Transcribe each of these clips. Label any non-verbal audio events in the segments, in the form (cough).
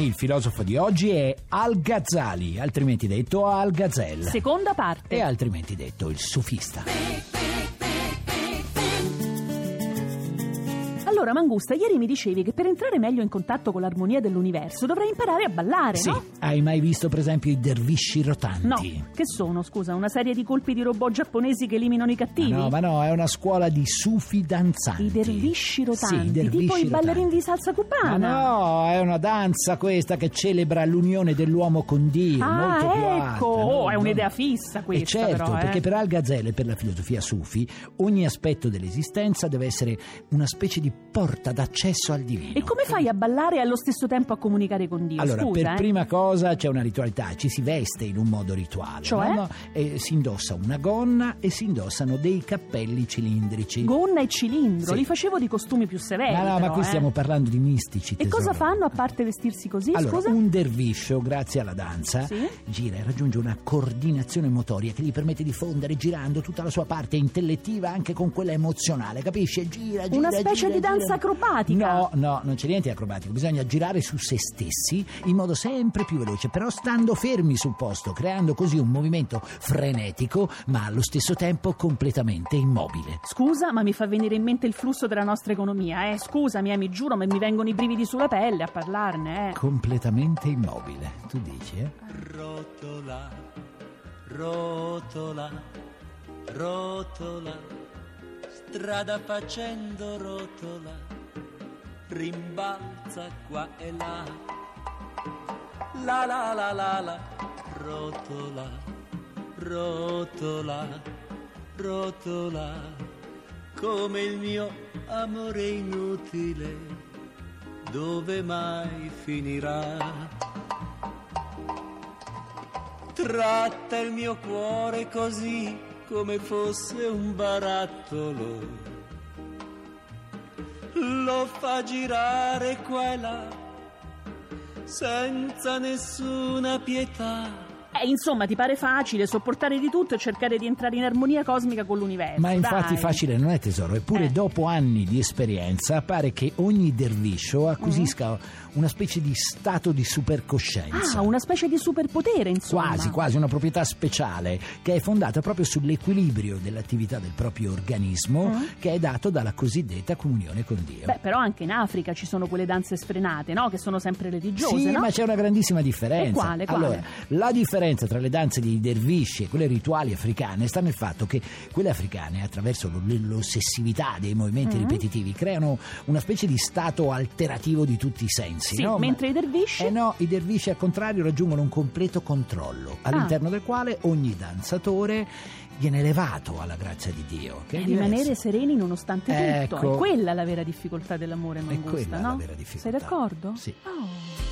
Il filosofo di oggi è Al-Ghazali, altrimenti detto Al-Ghazel, Seconda parte. e altrimenti detto il sufista. Allora, Mangusta, ieri mi dicevi che per entrare meglio in contatto con l'armonia dell'universo dovrei imparare a ballare, Sì, no? hai mai visto per esempio i dervisci rotanti? No, che sono, scusa, una serie di colpi di robot giapponesi che eliminano i cattivi? Ma no, ma no, è una scuola di sufi danzanti. I dervisci rotanti, Sì, i dervisci tipo i rotanti. ballerini di salsa Ma cubana. no, è una danza questa che celebra l'unione dell'uomo con Dio, Ah, molto più ecco, alta. oh, no? è un'idea fissa E questa certo, però, eh. perché per Al-Ghazal e per la filosofia sufi ogni aspetto dell'esistenza deve essere una specie di porta d'accesso al divino. E come fai a ballare e allo stesso tempo a comunicare con Dio? Allora, Scusa, per eh. prima cosa c'è una ritualità, ci si veste in un modo rituale, Cioè? no? No, si indossa una gonna e si indossano dei cappelli cilindrici. Gonna e cilindro, Sì. li facevo di costumi più severi. Ma no, ma però, qui eh. stiamo parlando di mistici. E cosa tesoro. fanno a parte vestirsi così? Allora, Scusa? un derviscio, grazie alla danza, Sì. gira e raggiunge una coordinazione motoria che gli permette di fondere girando tutta la sua parte intellettiva anche con quella emozionale, capisci? Gira, gira, Una specie gira, di danza gira. acrobatica. No, no, non c'è niente di acrobatico, bisogna girare su se stessi in modo sempre più veloce, però stando fermi sul posto, creando così un movimento frenetico, ma allo stesso tempo completamente immobile. Scusa, ma mi fa venire in mente il flusso della nostra economia, eh? Scusami, eh, mi giuro, ma mi vengono i brividi sulla pelle a parlarne, eh. Completamente immobile, tu dici, eh? rotola, rotola, rotola, strada facendo rotola, rimbalza qua e là, la la la la la, rotola, rotola, rotola, come il mio amore inutile, dove mai finirà? Tratta il mio cuore così come fosse un barattolo. Lo fa girare qua e là senza nessuna pietà. Eh, insomma, ti pare facile sopportare di tutto e cercare di entrare in armonia cosmica con l'universo. Ma infatti dai. facile non è tesoro, eppure Eh. dopo anni di esperienza pare che ogni derviscio acquisisca una specie di stato di supercoscienza. Ah, una specie di superpotere, insomma. Quasi, quasi una proprietà speciale che è fondata proprio sull'equilibrio dell'attività del proprio organismo Mm. che è dato dalla cosiddetta comunione con Dio. Beh, però anche in Africa ci sono quelle danze sfrenate, no? Che sono sempre religiose, Sì, no? ma c'è una grandissima differenza. E quale, quale? Allora, la differenza tra le danze dei dervisci e quelle rituali africane sta nel fatto che quelle africane, attraverso lo- l'ossessività dei movimenti Mm. ripetitivi, creano una specie di stato alterativo di tutti i sensi. Sì, no? Ma- mentre i dervisci... Eh no, i dervisci al contrario raggiungono un completo controllo, all'interno del quale ogni danzatore viene elevato alla grazia di Dio. Che è Eh, rimanere sereni nonostante tutto. Ecco. È quella la vera difficoltà dell'amore, È Mangusta, quella no? la vera difficoltà. Sei d'accordo? Sì. Oh.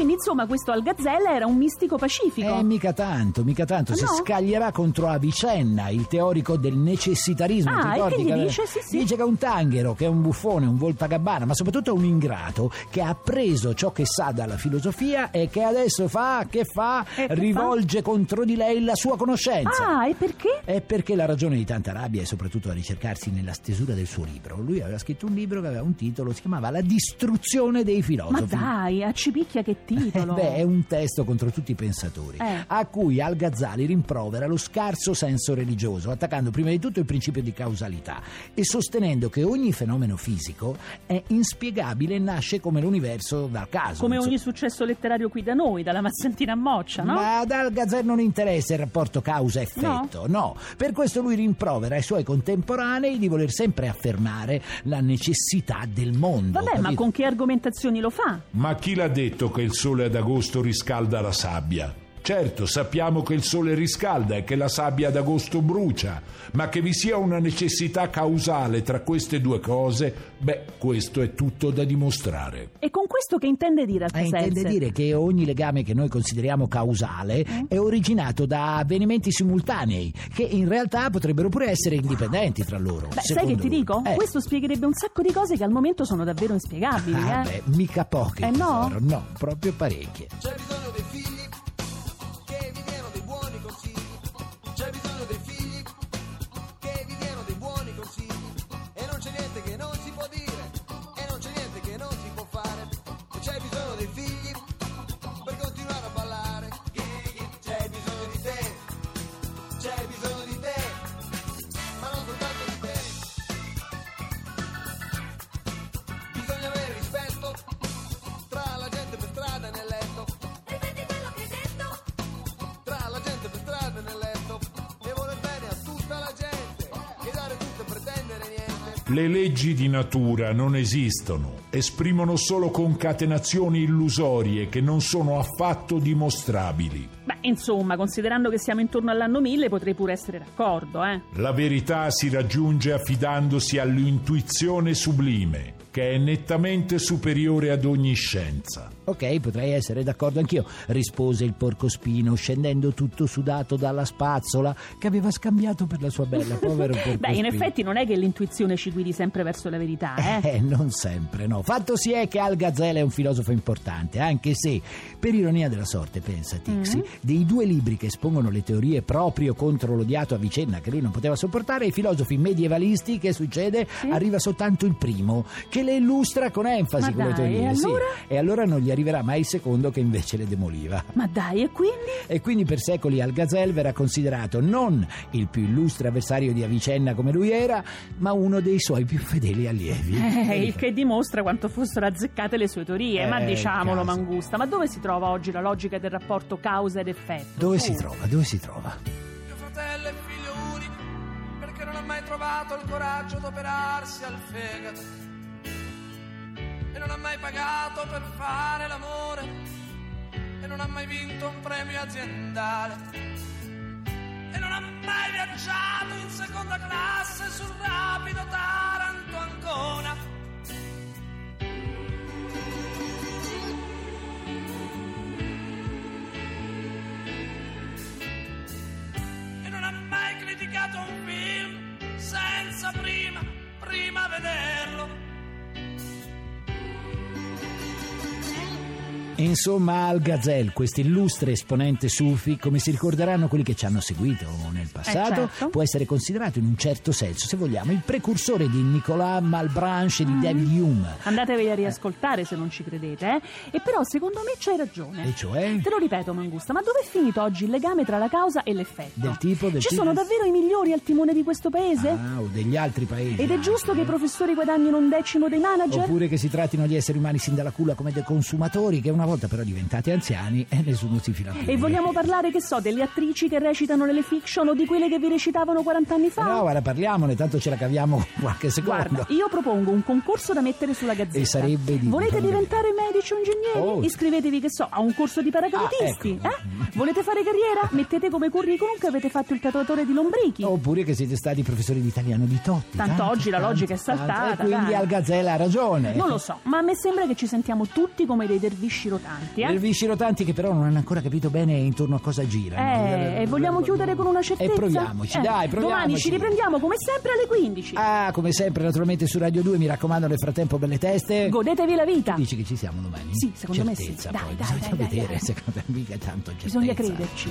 Insomma, questo Algazella era un mistico pacifico. Eh, mica tanto, mica tanto. Si no? scaglierà contro Avicenna, il teorico del necessitarismo. Ah, Ti ricordi che dice? Sì, sì. Dice che è un tanghero, che è un buffone, un voltagabbana, ma soprattutto un ingrato che ha preso ciò che sa dalla filosofia e che adesso fa, che fa, che rivolge contro di lei la sua conoscenza. Ah, e perché? È perché la ragione di tanta rabbia è soprattutto a ricercarsi nella stesura del suo libro. Lui aveva scritto un libro che aveva un titolo, si chiamava La distruzione dei Ma filosofi. dai, a cipicchia che titolo. Beh, è un testo contro tutti i pensatori, Eh. a cui Al-Ghazali rimprovera lo scarso senso religioso, attaccando prima di tutto il principio di causalità e sostenendo che ogni fenomeno fisico è inspiegabile e nasce come l'universo dal caso. Come ogni successo letterario qui da noi, dalla Massantina a Moccia, no? Ma ad Al-Ghazali non interessa il rapporto causa-effetto, no. Per questo lui rimprovera ai suoi contemporanei di voler sempre affermare la necessità del mondo. Vabbè, ma capito? con che argomentazioni lo fa? Ma chi l'ha detto che il sole ad agosto riscalda la sabbia? Certo, sappiamo che il sole riscalda e che la sabbia ad agosto brucia, ma che vi sia una necessità causale tra queste due cose, beh, questo è tutto da dimostrare. E con questo che intende dire Eh, intende dire che ogni legame che noi consideriamo causale è originato da avvenimenti simultanei, che in realtà potrebbero pure essere indipendenti tra loro. Beh, sai che ti lui. dico? Eh. Questo spiegherebbe un sacco di cose che al momento sono davvero inspiegabili, Ah, eh? beh, mica poche. Eh, no? tesoro, no, proprio parecchie. C'è bisogno dei figli Le leggi di natura non esistono, esprimono solo concatenazioni illusorie che non sono affatto dimostrabili. Beh, insomma, considerando che siamo intorno all'anno 1000, potrei pure essere d'accordo, eh? La verità si raggiunge affidandosi all'intuizione sublime, che è nettamente superiore ad ogni scienza. Ok, potrei essere d'accordo anch'io, rispose il porcospino, scendendo tutto sudato dalla spazzola che aveva scambiato per la sua bella, povero (laughs) porcospino. Beh, in effetti non è che l'intuizione ci guidi sempre verso la verità, eh? (laughs) Eh, non sempre, no. Fatto si è che Al Gazelle è un filosofo importante, anche se, per ironia della sorte, pensa Tixi, Mm-hmm. Dei due libri che espongono le teorie proprio contro l'odiato Avicenna che lui non poteva sopportare, i filosofi medievalisti, che succede? Arriva soltanto il primo, che le illustra con enfasi Ma con le dai, teorie. e sì. allora? E allora non gli arriverà mai il secondo che invece le demoliva. Ma dai, e quindi? E quindi per secoli Algazel verrà considerato non il più illustre avversario di Avicenna come lui era, ma uno dei suoi più fedeli allievi. Eh, il che dimostra quanto fossero azzeccate le sue teorie, ma Eh, diciamolo, caso. Mangusta, ma dove si trova oggi la logica del rapporto causa ed effetto? Dove si trova? Dove si trova? Mio fratello è figlio unico perché non ha mai trovato il coraggio d'operarsi al fegato e non ha mai pagato per fare l'amore e non ha mai vinto un premio aziendale e non ha mai viaggiato in seconda classe sul rapido Taranto-Ancona e prima, Insomma, Al Gazel, questo illustre esponente sufi, come si ricorderanno quelli che ci hanno seguito nel passato, Eh, certo. può essere considerato in un certo senso, se vogliamo, il precursore di Nicolas Malbranche e Mm. di David Hume. Andatevi a riascoltare se non ci credete, eh? E però secondo me c'hai ragione. E cioè? Te lo ripeto, Mangusta, ma dove è finito oggi il legame tra la causa e l'effetto? Del tipo, del Ci tipo? sono davvero i migliori al timone di questo paese? Ah, o degli altri paesi. Ed è giusto che i eh. professori guadagnino un decimo dei manager? Oppure che si trattino di esseri umani sin dalla culla come dei consumatori, che una volta però diventati anziani e nessuno si fila più. E vogliamo parlare, che so, delle attrici che recitano nelle fiction o di quelle che vi recitavano 40 anni fa? No, guarda, parliamone, tanto ce la caviamo (laughs) qualche secondo. Guarda, io propongo un concorso da mettere sulla gazzetta. E sarebbe di- Volete diventare medici o ingegneri? Oh. Iscrivetevi, che so, a un corso di paracadutisti. Ah, ecco. eh? Volete fare carriera? Mettete come curriculum che avete fatto il tatuatore di lombrichi. Oppure che siete stati professori di italiano di Totti. Tanto oggi la logica è tanto. saltata, E quindi dai. Al Gazzella ha ragione. Non lo so, ma a me sembra che ci sentiamo tutti come dei dervisci rotanti, eh? bici rotanti che però non hanno ancora capito bene intorno a cosa girano. Eh, e vogliamo chiudere con una certezza? E proviamoci, Eh, dai, proviamoci. Domani ci riprendiamo come sempre alle 15. Ah, come sempre, naturalmente su Radio 2, mi raccomando, nel frattempo belle teste. Godetevi la vita. Dici che ci siamo domani? Sì, secondo me sì. Certezza, Dai, poi, dai, bisogna dai, dai, vedere, dai. secondo me mica tanto certezza. Bisogna crederci.